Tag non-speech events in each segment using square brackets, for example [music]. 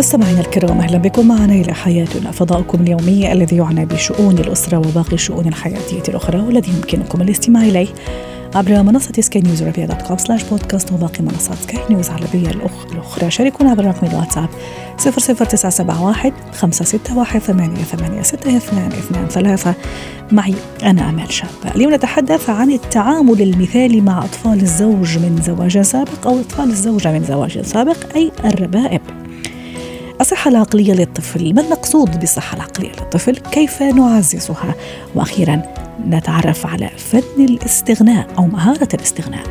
مستمعينا الكرام أهلا بكم معنا إلى حياتنا فضاؤكم اليومي الذي يعنى بشؤون الأسرة وباقي الشؤون الحياتية الأخرى والذي يمكنكم الاستماع إليه عبر منصة سكاي نيوز عربية dot com slash بودكاست وباقي منصات سكاي نيوز العربية الأخرى. شاركونا عبر رقم الواتساب 00971 561 88 ثلاثة. معي أنا أمال شابة اليوم نتحدث عن التعامل المثالي مع أطفال الزوج من زواج سابق أو أطفال الزوجة من زواج سابق أي الربائب. الصحة العقلية للطفل ما المقصود بالصحة العقلية للطفل؟ كيف نعززها؟ وأخيرا نتعرف على فن الاستغناء أو مهارة الاستغناء.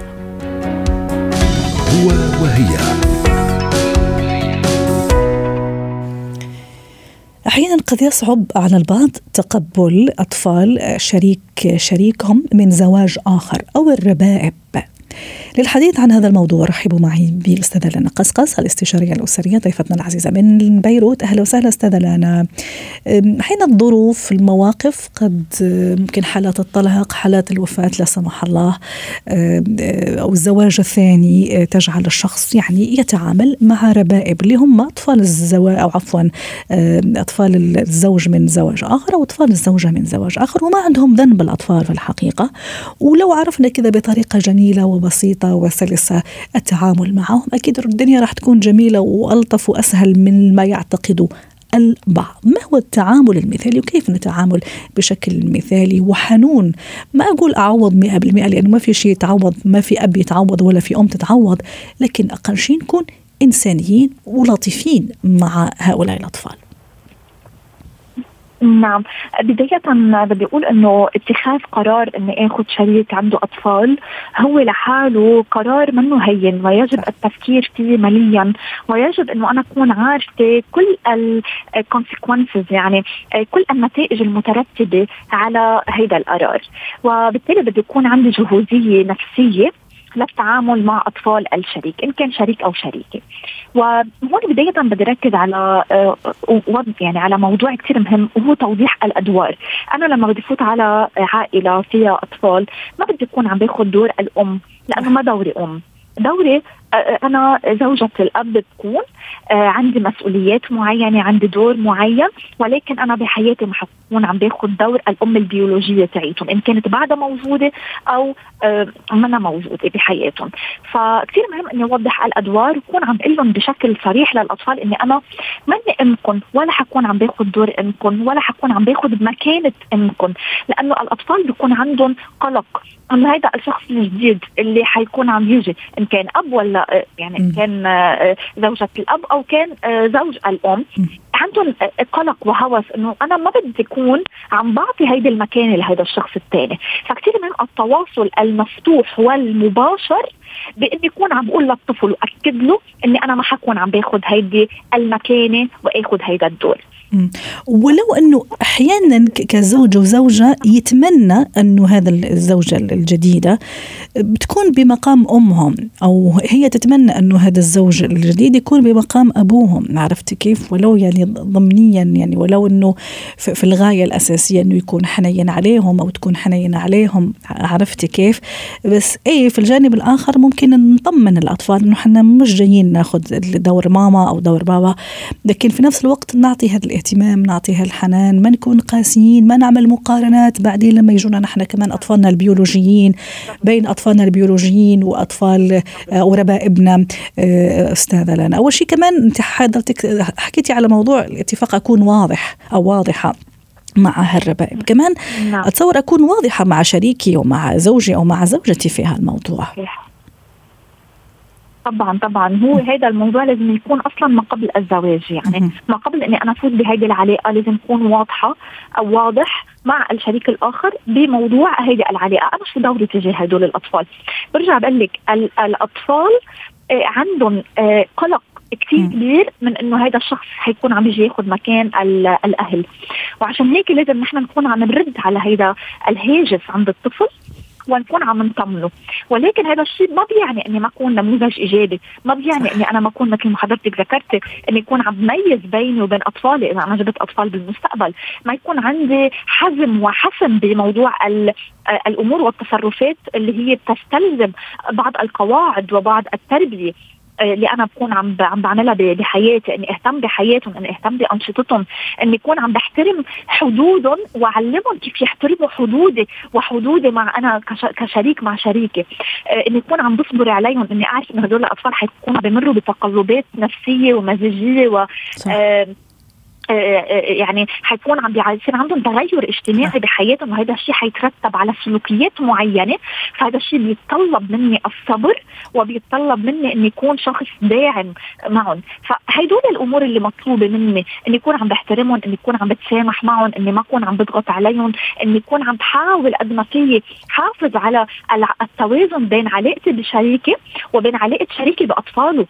هو وهي. أحيانا قد يصعب على البعض تقبل أطفال شريك شريكهم من زواج آخر أو الربائب. للحديث عن هذا الموضوع رحبوا معي بالاستاذه لنا قصقص الاستشارية الأسرية ضيفتنا العزيزة من بيروت. أهلا وسهلا أستاذة لنا. حين الظروف المواقف قد ممكن حالات الطلاق حالات الوفاة لا سمح الله أو الزواج الثاني تجعل الشخص يعني يتعامل مع ربائب اللي هم أطفال الزواج أو عفوا أطفال الزوج من زواج آخر أو أطفال الزوجة من زواج آخر وما عندهم ذنب الأطفال في الحقيقة. ولو عرفنا كذا بطريقة جميلة وبسيطه وسلسة التعامل معهم. أكيد الدنيا راح تكون جميلة وألطف وأسهل من ما يعتقد البعض. ما هو التعامل المثالي وكيف نتعامل بشكل مثالي وحنون؟ ما أقول أعوض مئة بالمئة لأنه ما في شيء يتعوض ما في أب يتعوض ولا في أم تتعوض لكن أقل شيء نكون إنسانيين ولطيفين مع هؤلاء الأطفال. نعم. بداية بدي أقول أنه اتخاذ قرار أني آخذ شريك عنده أطفال هو لحاله قرار منه هين ويجب التفكير فيه مليا ويجب أنه أنا أكون عارفة كل ال consequences يعني كل النتائج المترتبة على هذا القرار. وبالتالي بده يكون عندي جهوزية نفسية للتعامل مع أطفال الشريك إن كان شريك أو شريكة. وهون بداية بدي ركز على يعني على موضوع كثير مهم وهو توضيح الأدوار. أنا لما بدي فوت على عائلة فيها أطفال ما بدي أكون عم باخذ دور الأم لأنه ما دوري أم. دوري أنا زوجة الأب بتكون عندي مسؤوليات معينة عندي دور معين ولكن أنا بحياتي ما حكون عم باخذ دور الأم البيولوجية تاعيتهم إن كانت بعدها موجودة أو منها موجودة بحياتهم. فكثير مهم إني أوضح الادوار وكون عم بقول لهم بشكل صريح للأطفال إني أنا ماني امكم ولا حكون عم باخذ دور امكم ولا حكون عم باخذ مكانة امكم لأنه الأطفال بيكون عندهم قلق. انه هيدا الشخص الجديد اللي حيكون عم يجي إن كان أب ولا يعني ان كان زوجة الأب أو كان زوج الأم. عندهم قلق وهوس إنه أنا ما بدي أكون عم بعطي هيدي المكانه لهذا الشخص الثاني فكثير مهم التواصل المفتوح والمباشر بإني أكون عم بقول للطفل وأكد له إني أنا ما حكون عم باخذ هيدي المكانة واخذ هيدا الدور. ولو أنه أحيانا كزوج وزوجه يتمنى انه هذا الزوجة الجديدة بتكون بمقام أمهم أو هي تتمنى أنه هذا الزوج الجديد يكون بمقام أبوهم. عرفت كيف؟ ولو يعني ضمنيا يعني ولو أنه في الغاية الأساسية أنه يكون حنين عليهم أو تكون حنينه عليهم. عرفت كيف؟ بس إيه في الجانب الآخر ممكن نطمن الأطفال أنه إحنا مش جايين ناخذ دور ماما أو دور بابا. لكن في نفس الوقت نعطي هذا الاهتمام نعطي هالحنان ما نكون قاسيين ما نعمل مقارنات. بعدين لما يجونا نحن كمان أطفالنا البيولوجيين بين أطفالنا البيولوجيين وأطفال وربائبنا أستاذة لنا. أول شيء كمان أنت حضرتك حكيتي على موضوع الاتفاق أكون واضح أو واضحة مع هالربائب كمان نعم. أتصور أكون واضحة مع شريكي ومع زوجي أو مع زوجتي في هالموضوع. طبعا طبعا. هو هذا الموضوع لازم يكون أصلا ما قبل الزواج يعني ما قبل إني أنا أفوت بهذه العلاقة لازم تكون واضحة أو واضح مع الشريك الآخر بموضوع هذه العلاقة. أنا شو دوري تجاه هدول الأطفال؟ برجع بقول لك الأطفال عندهم قلق كثير كبير من إنه هذا الشخص حيكون عم يجي ياخذ مكان الأهل. وعشان هيك لازم نحن نكون عم نرد على هيدا الهاجس عند الطفل. ونكون عم نطمنه. ولكن هذا الشيء ما بيعني إني ما أكون نموذج إيجابي. ما بيعني إني أنا ما أكون مثل ما حضرتك ذكرتي إني أكون عم بميز بيني وبين أطفالي إذا أنا جبت أطفال بالمستقبل. ما يكون عندي حزم وحسم بموضوع الأمور والتصرفات اللي هي بتستلزم بعض القواعد وبعض التربية. اللي أنا بكون عم عم بعملها بحياتي إني أهتم بحياتهم إني أهتم بأنشطتهم إني أكون عم بحترم حدودهم وأعلمهم كيف يحترموا حدودي وحدودي مع أنا كشريك مع شريكي آه، إني أكون عم بصبر عليهم إني أعرف انه هدول الأطفال حيكونوا بمروا بتقلبات نفسية ومزاجية و صح. آه آه، آه، يعني حيكون عم بيصير عندهم تغير اجتماعي بحياتهم وهذا الشيء حيترتب على سلوكيات معينة. فهذا الشيء بيتطلب مني الصبر وبيتطلب مني إني اكون شخص داعم معهم. فهدول الأمور اللي مطلوبة مني إني اكون عم بحترمهم إني اكون عم بتسامح معهم إني ما أكون عم بضغط عليهم إني اكون عم بحاول قد ما فيي حافظ على التوازن بين علاقتي بشريكي وبين علاقة شريكي بأطفاله.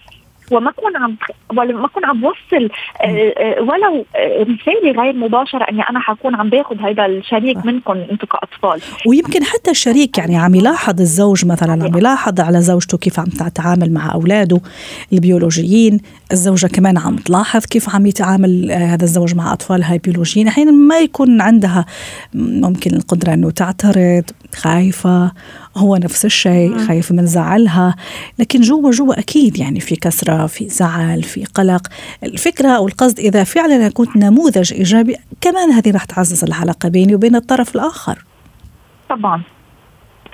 وما أكون عم ولا ما أكون عم بوصل آه، آه، ولو آه، رساله غير مباشرة إني أنا حكون عم باخذ هذا الشريك منكم أنتم كأطفال. ويمكن حتى الشريك يعني عم يلاحظ الزوج مثلا عم يلاحظ على زوجته كيف عم تتعامل مع أولاده البيولوجيين الزوجة كمان عم تلاحظ كيف عم يتعامل هذا الزوج مع اطفالها البيولوجيين أحيانا ما يكون عندها ممكن القدرة إنه تعترض خايفة هو نفس الشيء خايف من زعلها. لكن جوا جوا أكيد يعني في كسرة في زعل في قلق. الفكرة أو القصد إذا فعلا كنت نموذج إيجابي كمان هذه راح تعزز العلاقة بيني وبين الطرف الآخر. طبعا.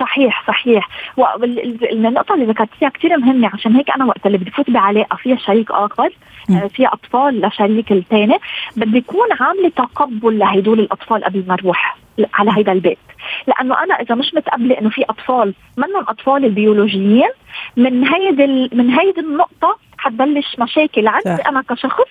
صحيح صحيح. والنقطة اللي ذكرتيها كثير مهمة عشان هيك أنا وقت اللي بدي فوت بعلاقة فيها شريك آخر آه، فيها أطفال لشريك الثاني بدي يكون عاملة تقبل لهدول الأطفال قبل ما أروح على هذا البيت. لأنه أنا إذا مش متقبلة إنه في أطفال منهم أطفال البيولوجيين من هيدي من هيدي النقطة حتبلش مشاكل عندي أنا كشخص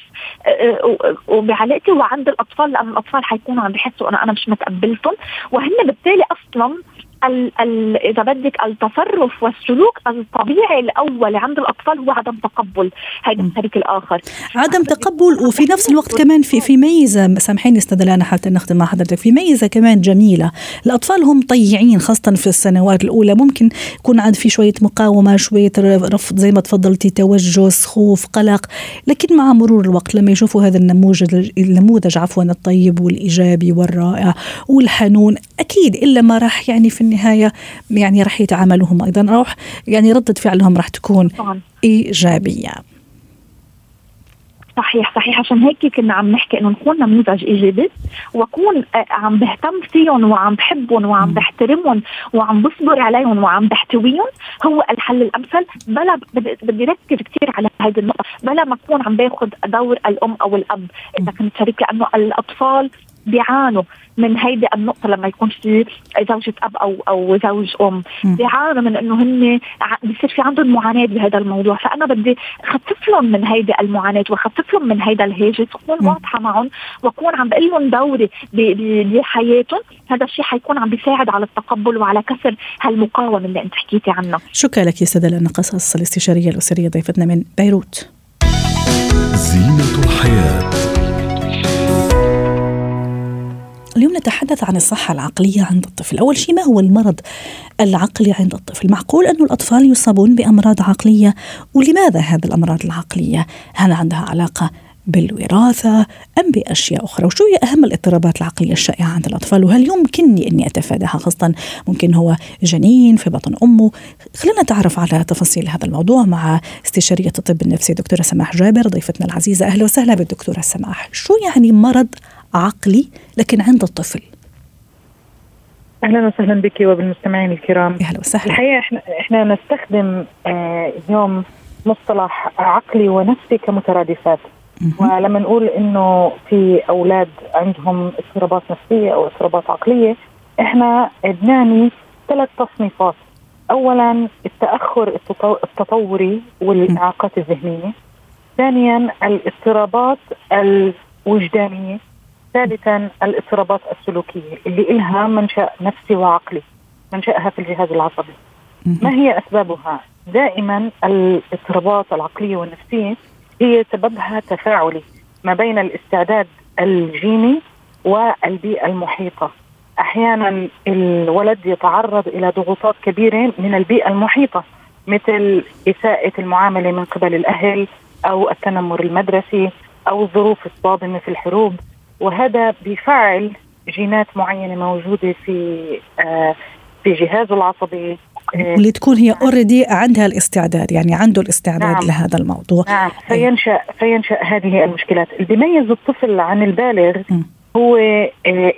آه، آه، وبعلاقتي وعند الأطفال لأنه الأطفال حيكونوا عم بحسوا إنه أنا مش متقبلتهم. وهن بالتالي أصلا ال ال إذا بدك التصرف والسلوك الطبيعي الأول عند الأطفال هو عدم تقبل. هذا الشريك الآخر. عدم تقبل وفي نفس الوقت كمان في في ميزة سامحيني أستاذ حتى نختم مع حضرتك. في ميزة كمان جميلة. الأطفال هم طيعين خاصة في السنوات الأولى. ممكن يكون عند في شوية مقاومة شوية رفض زي ما تفضلتي توجس خوف قلق. لكن مع مرور الوقت لما يشوفوا هذا النموذج النموذج عفوا الطيب والإيجابي والرائع والحنون أكيد إلا ما راح يعني في النهاية يعني راح يتعاملوا هم أيضا راح يعني ردة فعلهم راح تكون طبعا. إيجابية. صحيح صحيح. عشان هيك كنا عم نحكي إنه نكون نموذج إيجابي وأكون آه، عم بهتم فيهم وعم بحبهم وعم بحترمهم وعم بصبر عليهم وعم بحتويهم هو الحل الأمثل. بلا بدي ركز كثير على هذه النقطة. بلا ما أكون عم باخذ دور الأم أو الأب. إذا كنت شريك لأنه الأطفال بيعانوا من هيدي النقطة لما يكون في زوجة أب أو أو زوج أم. بيعانوا من إنه هن بصير في عندهم معاناة بهذا الموضوع. فأنا بدي خفف لهم من هيدي المعاناة وخفف لهم من هيدا الهاجس وأكون واضحة معهم وأكون عم بقول لهم دوري بحياتهم. هذا الشيء حيكون عم بيساعد على التقبل وعلى كسر هالمقاومة اللي أنت حكيتي عنها. شكرا لك يا سيدة لأن قصص الاستشارية الأسرية ضيفتنا من بيروت. زينة الحياة. اليوم نتحدث عن الصحة العقلية عند الطفل. أول شيء ما هو المرض العقلي عند الطفل؟ معقول أن الأطفال يصابون بأمراض عقلية؟ ولماذا هذه الأمراض العقلية؟ هل عندها علاقة بالوراثة أم بأشياء أخرى؟ وشو هي أهم الاضطرابات العقلية الشائعة عند الأطفال؟ وهل يمكنني أني أتفاداها خاصة؟ ممكن هو جنين في بطن أمه. خلينا نتعرف على تفاصيل هذا الموضوع مع استشارية الطب النفسي دكتورة سماح جابر ضيفتنا العزيزة. أهلا وسهلا بالدكتورة سماح. شو يعني مرض عقلي لكن عند الطفل. أهلا وسهلا بك وبالمستمعين الكرام. أهلا وسهلا. الحقيقة إحنا إحنا نستخدم آه اليوم مصطلح عقلي ونفسي كمترادفات. ولما نقول إنه في أولاد عندهم اضطرابات نفسية أو اضطرابات عقلية إحنا بنعني ثلاث تصنيفات. اولا التأخر التطوري والاعاقات الذهنية. ثانيا الاضطرابات الوجدانية. ثالثا الإضطرابات السلوكية اللي إلها منشأ نفسي وعقلي منشأها في الجهاز العصبي. ما هي أسبابها؟ دائما الإضطرابات العقلية والنفسية هي سببها تفاعلي ما بين الاستعداد الجيني والبيئة المحيطة. أحيانا الولد يتعرض إلى ضغوطات كبيرة من البيئة المحيطة مثل إساءة المعاملة من قبل الأهل أو التنمر المدرسي أو الظروف الصادمه في الحروب. وهذا بيفعل جينات معينة موجودة في آه في جهازه العصبي. اللي تكون هي اوريدي عندها الاستعداد يعني عنده الاستعداد نعم. لهذا الموضوع. نعم. فينشأ فينشأ هذه المشكلات. اللي بيميز الطفل عن البالغ م. هو آه،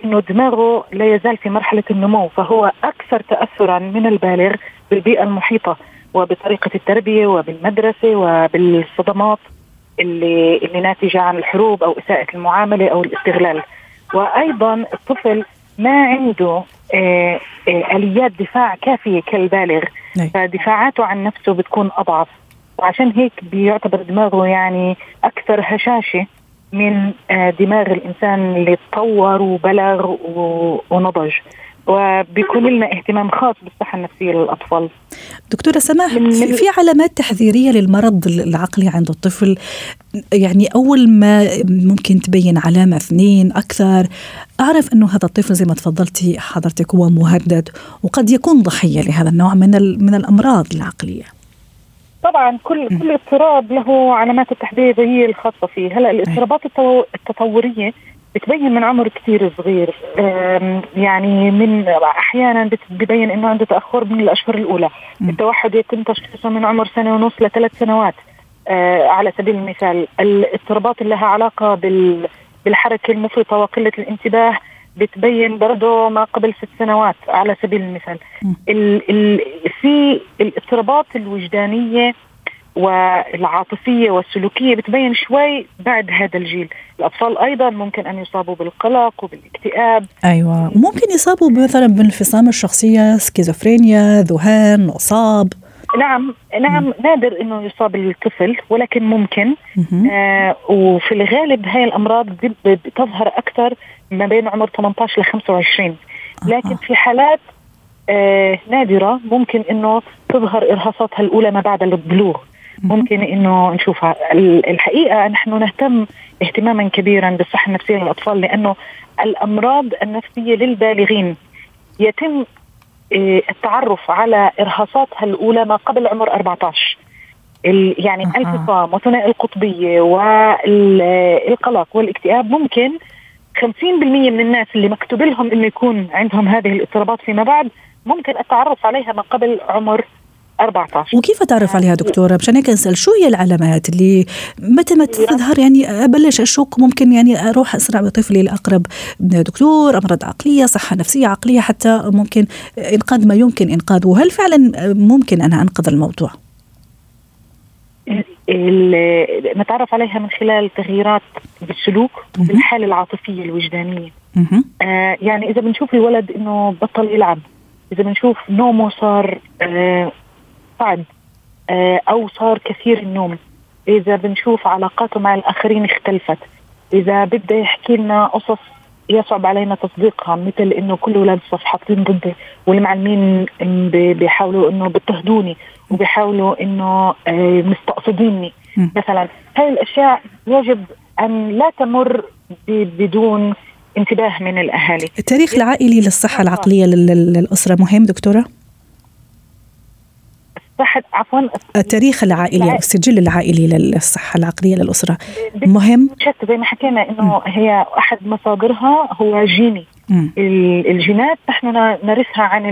إنه دماغه لا يزال في مرحلة النمو فهو أكثر تاثرا من البالغ بالبيئة المحيطة وبطريقة التربية وبالمدرسة وبالصدمات. اللي اللي ناتجه عن الحروب أو إساءة المعاملة أو الاستغلال. وأيضا الطفل ما عنده آه، آه، آليات دفاع كافية كالبالغ. نعم. فدفاعاته عن نفسه بتكون أضعف. وعشان هيك بيعتبر دماغه يعني أكثر هشاشة من آه، دماغ الإنسان اللي تطور وبلغ ونضج. وبيكون لنا اهتمام خاص بالصحة النفسية للأطفال. دكتورة سماح في علامات تحذيرية للمرض العقلي عند الطفل يعني أول ما ممكن تبين علامة اثنين أكثر أعرف أنه هذا الطفل زي ما تفضلتي حضرتك هو مهدد وقد يكون ضحية لهذا النوع من من الأمراض العقلية. طبعا كل كل اضطراب له علامات التحديديه الخاصة فيه، هلأ الاضطرابات التطورية بتبين من عمر كثير صغير. يعني من أحيانا بتبين إنه عنده تأخر من الأشهر الأولى. التوحد يتم تشخيصه من عمر سنة ونص لثلاث سنوات. آه، على سبيل المثال الاضطرابات اللي لها علاقة بالحركة المفرطة وقلة الانتباه بتبين برضه ما قبل ست سنوات على سبيل المثال. ال ال في الاضطرابات الوجدانية والعاطفية والسلوكية بتبين شوي بعد هذا الجيل. الأطفال أيضا ممكن أن يصابوا بالقلق وبالاكتئاب. أيوة. ممكن يصابوا مثلا بانفصام الشخصية سكيزوفرينيا ذهان إصاب نعم نعم. نادر إنه يصاب الطفل ولكن ممكن. آه وفي الغالب هاي الأمراض بتظهر أكثر ما بين عمر 18 ل 25 لكن في حالات آه نادرة ممكن إنه تظهر إرهاصاتها الأولى ما بعد البلوغ. ممكن إنه نشوفها الحقيقة نحن نهتم اهتماما كبيرا بالصحة النفسية للأطفال لأنه الأمراض النفسية للبالغين يتم آه، التعرف على إرهاصاتها الأولى ما قبل عمر 14 يعني أه. الفصام وثنائي القطبية والقلق والاكتئاب ممكن 50% من الناس اللي مكتوب لهم إنه يكون عندهم هذه الاضطرابات فيما بعد ممكن التعرف عليها ما قبل عمر 14 وكيف اتعرف عليها دكتورة؟ مشان هيك اسال شو هي العلامات اللي متى ما تظهر يعني أبلش أشك ممكن يعني أروح أسرع بطفلي لأقرب دكتور أمراض عقلية صحة نفسية عقلية حتى ممكن إنقاذ ما يمكن إنقاذه. وهل فعلا ممكن أنا أنقذ الموضوع؟ نتعرف عليها من خلال تغييرات بالسلوك وبالحاله العاطفية الوجدانية. آه يعني إذا بنشوف الولد إنه بطل يلعب إذا بنشوف نومه صار آه صعب آه، أو صار كثير النوم. إذا بنشوف علاقاته مع الآخرين اختلفت. إذا بده يحكي لنا قصص يصعب علينا تصديقها مثل إنه كل أولاد الصف حاطين ضدي والمعلمين بيحاولوا إنه بيضطهدوني وبيحاولوا إنه آه، مستقصديني. مثلا هاي الأشياء يجب أن لا تمر بدون انتباه من الأهالي. التاريخ العائلي للصحة العقلية للأسرة مهم دكتورة؟ صحة عفوا التاريخ العائلي أو السجل العائلي للصحة العقلية للأسرة. مهم؟ زي ما حكينا إنه هي أحد مصادرها هو جيني. الجينات نحن نرثها عن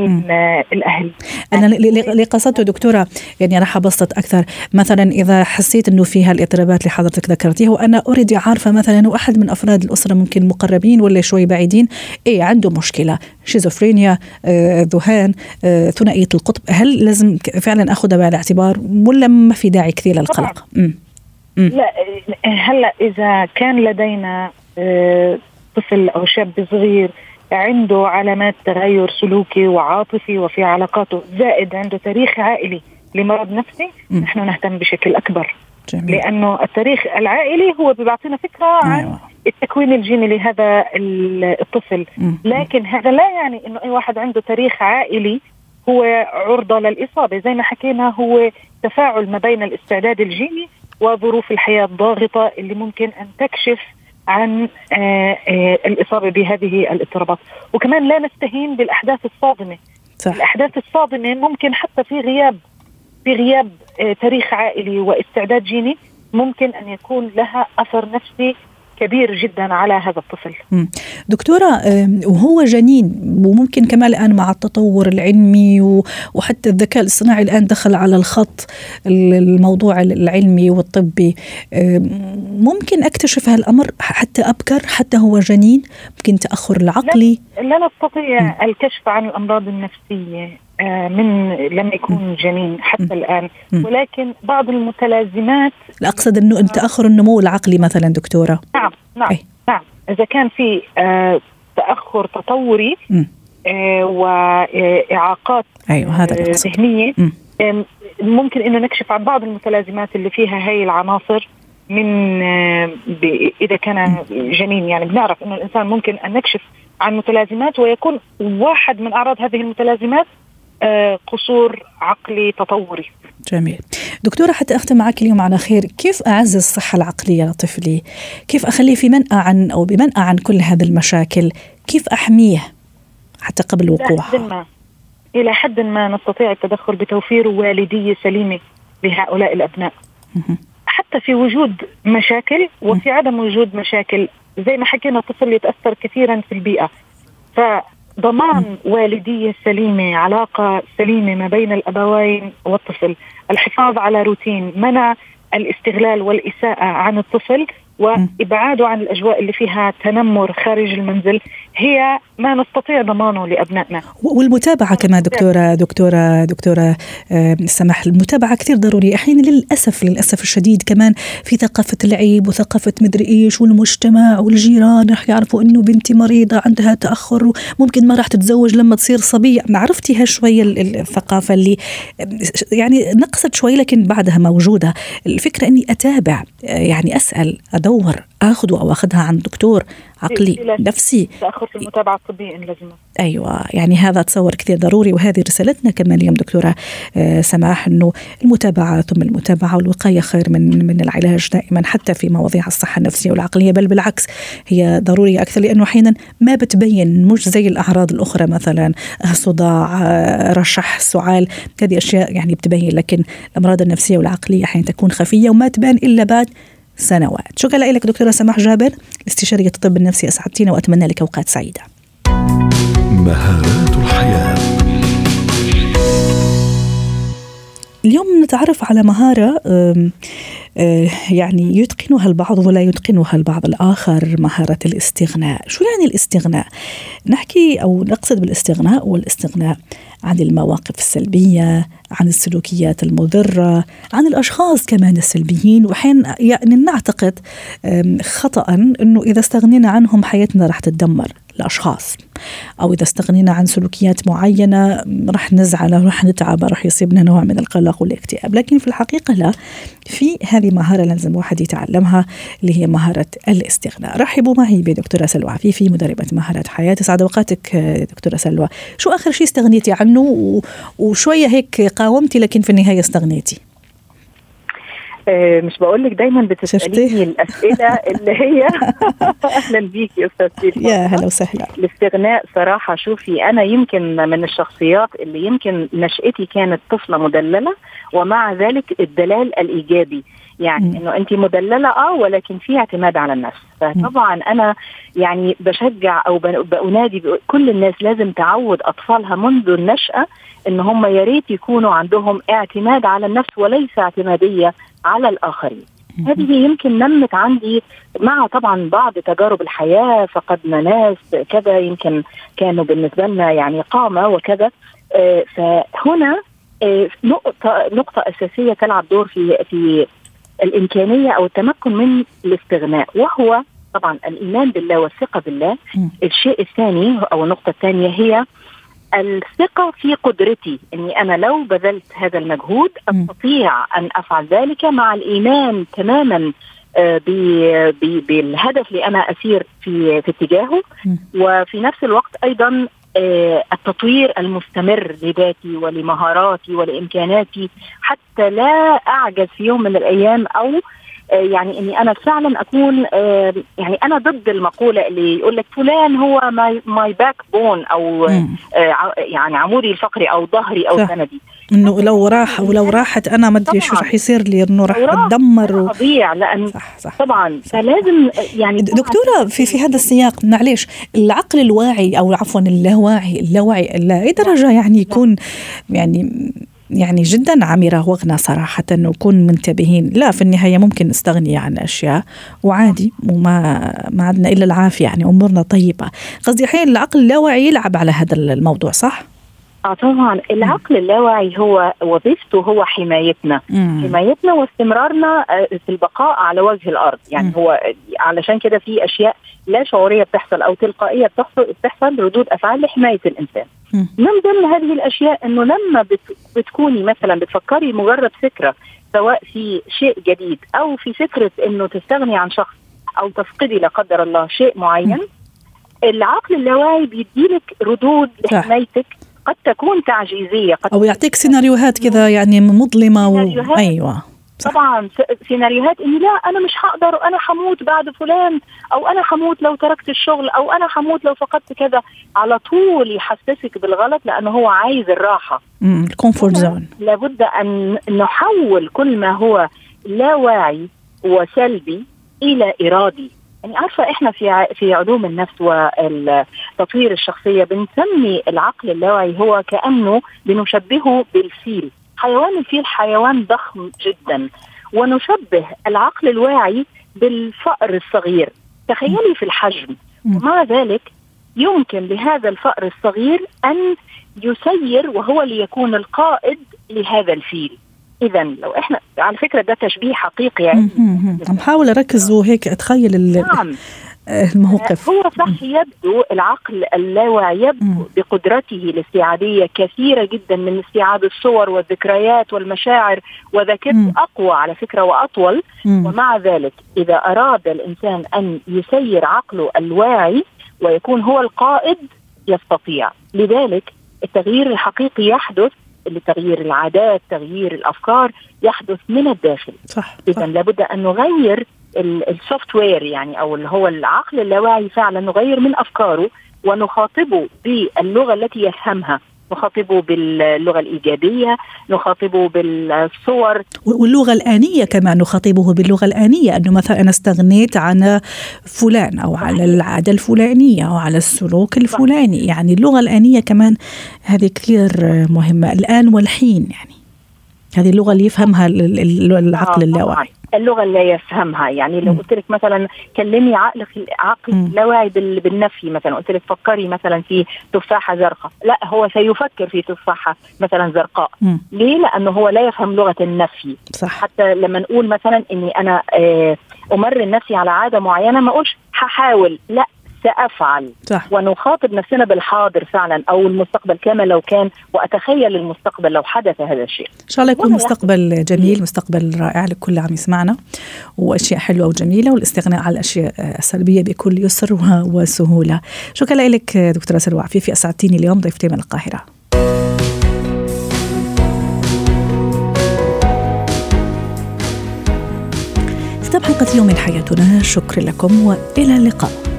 الأهل. أنا اللي قصدته دكتورة يعني راح أبسط أكثر. مثلا إذا حسيت إنه في هالاضطرابات اللي حضرتك ذكرتيها وأنا already عارفة مثلا إنه أحد من أفراد الأسرة ممكن مقربين ولا شوي بعيدين إيه عنده مشكلة. شيزوفرينيا آه، ذهان آه، ثنائية القطب. هل لازم فعلا أخذها بعين الاعتبار ولا ما في داعي كثير للقلق؟ لا هلأ إذا كان لدينا آه طفل أو شاب صغير عنده علامات تغير سلوكي وعاطفي وفي علاقاته زائد عنده تاريخ عائلي لمرض نفسي م. نحن نهتم بشكل أكبر جميل. لأنه التاريخ العائلي هو بيعطينا فكرة عن أيوة. التكوين الجيني لهذا الطفل م. لكن هذا لا يعني إنه أي واحد عنده تاريخ عائلي هو عرضة للإصابة زي ما حكينا هو تفاعل ما بين الاستعداد الجيني وظروف الحياة الضاغطة اللي ممكن أن تكشف عن آه، آه، الإصابة بهذه الاضطرابات وكمان لا نستهين بالأحداث الصادمة صح. الأحداث الصادمة ممكن حتى في غياب في غياب آه، تاريخ عائلي واستعداد جيني ممكن أن يكون لها أثر نفسي كبير جدا على هذا الطفل. دكتورة وهو جنين وممكن كمان الآن مع التطور العلمي وحتى الذكاء الاصطناعي الآن دخل على الخط الموضوع العلمي والطبي. ممكن أكتشف هالأمر حتى أبكر حتى هو جنين؟ ممكن تأخر العقلي لا نستطيع الكشف عن الأمراض النفسية. من لم يكون جنين حتى الآن. ولكن بعض المتلازمات لا اقصد انه تاخر النمو العقلي مثلا دكتورة. نعم نعم أي. نعم. إذا كان في آه، تأخر تطوري آه، وإعاقات أيوه هذا ذهنية ممكن إنه نكشف عن بعض المتلازمات اللي فيها هاي العناصر من إذا كان جنين. يعني بنعرف إنه الإنسان ممكن أن نكشف عن متلازمات ويكون واحد من أعراض هذه المتلازمات آه، قصور عقلي تطوري. جميل. دكتورة حتى أختم معك اليوم على خير. كيف أعزز الصحة العقلية لطفلي؟ كيف أخليه في منأى عن أو بمنأى عن كل هذه المشاكل؟ كيف أحميه حتى قبل وقوعها؟ إلى حد ما نستطيع التدخل بتوفير والدية سليمة لهؤلاء الأبناء. حتى في وجود مشاكل وفي عدم وجود مشاكل زي ما حكينا الطفل يتأثر كثيرا في البيئة. ضمان والدية سليمة علاقة سليمة ما بين الأبوين والطفل. الحفاظ على روتين منع الاستغلال والإساءة عن الطفل. وإبعاده عن الأجواء اللي فيها تنمر خارج المنزل هي ما نستطيع ضمانه لأبنائنا. والمتابعة كمان دكتوره دكتوره دكتورة سمح المتابعة كثير ضروري أحيانا للأسف للأسف الشديد كمان في ثقافة العيب وثقافة مدري إيش والمجتمع والجيران رح يعرفوا إنه بنتي مريضة عندها تأخر وممكن ما راح تتزوج لما تصير صبية. ما عرفتي هالشويه الثقافة اللي يعني نقصت شوي لكن بعدها موجودة. الفكرة إني أتابع يعني أسأل أدور اخذه أو اخذها عند دكتور عقلي نفسي. تأخر في المتابعة الطبية إن لزم أيوه يعني هذا تصور كثير ضروري وهذه رسالتنا كمان اليوم دكتورة آه، سماح إنه المتابعة ثم المتابعة والوقاية خير من من العلاج دائما حتى في مواضيع الصحة النفسية والعقلية بل بالعكس هي ضرورية أكثر لأنه أحيانا ما بتبين مش زي الأعراض الأخرى مثلا صداع آه، رشح سعال هذه أشياء يعني بتبين لكن الأمراض النفسية والعقلية أحيانا تكون خفية وما تبان إلا بعد سنوات. شكرا لك دكتورة سماح جابر استشارية الطب النفسي. أسعدتينا وأتمنى لك أوقات سعيدة. مهارات الحياة. اليوم نتعرف على مهارة آه، يعني يتقنها البعض ولا يتقنها البعض الآخر مهارة الاستغناء. شو يعني الاستغناء؟ نحكي أو نقصد بالاستغناء والإستغناء. عن المواقف السلبية عن السلوكيات المضرة عن الأشخاص كمان السلبيين. وحين يعني نعتقد خطأ أنه إذا استغنينا عنهم حياتنا رح تتدمر الأشخاص. أو إذا استغنينا عن سلوكيات معينة رح نزعل رح نتعب رح يصيبنا نوع من القلق والاكتئاب. لكن في الحقيقة لا. في هذه مهارة لازم واحد يتعلمها اللي هي مهارة الاستغناء. رحبوا معي بدكتورة سلوى عفيفي مدربة مهارات حياة. سعد أوقاتك دكتورة سلوى. شو آخر شيء استغنيتي عنه؟ وشوية هيك قاومتي لكن في النهاية استغنيتي. آه، مش بقول لك دايما بتسأليني الأسئلة [laughs] اللي هي أهلا بيك يا أستاذ يا هلا وسهلا. الاستغناء صراحة شوفي أنا يمكن من الشخصيات اللي يمكن نشأتي كانت طفلة مدللة ومع ذلك الدلال الإيجابي. يعني إنه انت مدللة آه ولكن في اعتماد على النفس. فطبعا أنا يعني بشجع أو بنادي كل الناس لازم تعود أطفالها منذ النشأة إن هم يا ريت يكونوا عندهم اعتماد على النفس وليس اعتمادية على الآخرين. هذه يمكن نمت عندي مع طبعا بعض تجارب الحياة فقدنا ناس كذا يمكن كانوا بالنسبة لنا يعني قامة وكذا. آه، فهنا آه، نقطة نقطة أساسية تلعب دور في في الإمكانية أو التمكن من الاستغناء وهو طبعا الإيمان بالله والثقة بالله. الشيء الثاني أو النقطة الثانية هي الثقة في قدرتي أني أنا لو بذلت هذا المجهود أستطيع أن أفعل ذلك مع الإيمان تماما آه، بالهدف اللي أنا أسير في, في اتجاهه. وفي نفس الوقت أيضا آه، التطوير المستمر لذاتي ولمهاراتي ولإمكاناتي حتى لا أعجز في يوم من الأيام أو آه، يعني إني أنا فعلا أكون آه، يعني أنا ضد المقولة اللي يقول لك فلان هو my backbone أو آه، يعني عمودي الفقري أو ظهري أو سندي. إنه لو راح ولو راحت أنا ما أدري شو رح يصير لي إنه رح أتدمر و... اضيع لأن صح صح. طبعا فلازم يعني دكتورة في في هذا السياق معلش العقل الواعي أو عفوا اللاواعي اللاوعي لاي درجة يعني يكون يعني يعني جدا عميرة وغنى صراحة نكون منتبهين. لا في النهاية ممكن نستغني عن أشياء وعادي وما ما عندنا إلا العافية يعني أمورنا طيبة. قصدي الحين العقل اللاواعي يلعب على هذا الموضوع صح؟ آه طبعا العقل اللاواعي هو وظيفته هو حمايتنا مم. حمايتنا واستمرارنا آه، في البقاء على وجه الأرض يعني مم. هو علشان كده في أشياء لا شعورية بتحصل أو تلقائية بتحصل بتحصل ردود أفعال لحماية الإنسان مم. من ضمن هذه الأشياء إنه لما بت بتكوني مثلا بتفكري مجرد فكرة سواء في شيء جديد أو في فكرة إنه تستغني عن شخص أو تفقدي لا قدر الله شيء معين مم. العقل اللاواعي بيديلك ردود لحمايتك قد تكون تعجيزية قد أو يعطيك سيناريوهات كذا يعني مظلمة و... أيوه صح. طبعا سيناريوهات إني لا أنا مش هقدر أنا حموت بعد فلان أو أنا حموت لو تركت الشغل أو أنا حموت لو فقدت كذا. على طول يحسسك بالغلط لأنه هو عايز الراحة. ال comfort zone. لابد أن نحول كل ما هو لا واعي وسلبي إلى إرادي. يعني عارفة إحنا في في علوم النفس والتطوير الشخصية بنسمي العقل اللاواعي هو كأنه بنشبهه بالفيل. حيوان الفيل حيوان ضخم جدا. ونشبه العقل الواعي بالفأر الصغير. تخيلي في الحجم. ومع ذلك يمكن لهذا الفأر الصغير أن يسير وهو ليكون القائد لهذا الفيل. اذا لو إحنا على فكرة ده تشبيه حقيقي يعني. عم بحاول أركز وهيك أتخيل نعم. الموقف. هو صح يبدو العقل اللاواعي يبدو بقدرته الاستيعابيه كثيرة جدا من استيعاب الصور والذكريات والمشاعر وذاكرته أقوى على فكرة وأطول. مم. ومع ذلك إذا أراد الإنسان أن يسير عقله الواعي ويكون هو القائد يستطيع. لذلك التغيير الحقيقي يحدث لتغيير العادات تغيير الأفكار يحدث من الداخل. صح اذا لابد أن نغير السوفت وير يعني أو اللي هو العقل اللاواعي فعلا نغير من أفكاره ونخاطبه باللغة التي يفهمها. نخاطبه باللغة الإيجابية، نخاطبه بالصور. واللغة الآنية كمان نخاطبه باللغة الآنية أنه مثلا أنا استغنيت عن فلان أو على العادة الفلانية أو على السلوك الفلاني، يعني اللغة الآنية كمان هذه كثير مهمة الآن والحين يعني. هذه اللغة اللي يفهمها العقل آه، اللاواعي. اللغة اللي يفهمها. يعني لو قلت لك مثلا كلمي عقلك عقل اللاواعي بالنفي مثلا. قلت لك فكري مثلا في تفاحة زرقاء. لا هو سيفكر في تفاحة مثلا زرقاء. م. ليه؟ لأنه هو لا يفهم لغة النفي. صح. حتى لما نقول مثلا إني أنا آه، أمرن نفسي على عادة معينة ما أقولش هحاول. لا سأفعل. صح. ونخاطب نفسنا بالحاضر فعلا أو المستقبل كما لو كان وأتخيل المستقبل لو حدث هذا الشيء. إن شاء الله يكون مستقبل جميل مستقبل رائع لكل عم يسمعنا وأشياء حلوة وجميلة والاستغناء عن الأشياء السلبية بكل يسر وسهولة. شكرا لك دكتورة سلوى عفيفي أسعدتيني اليوم ضيفتي من القاهرة. ختام حلقة يوم حياتنا. شكرا لكم وإلى اللقاء.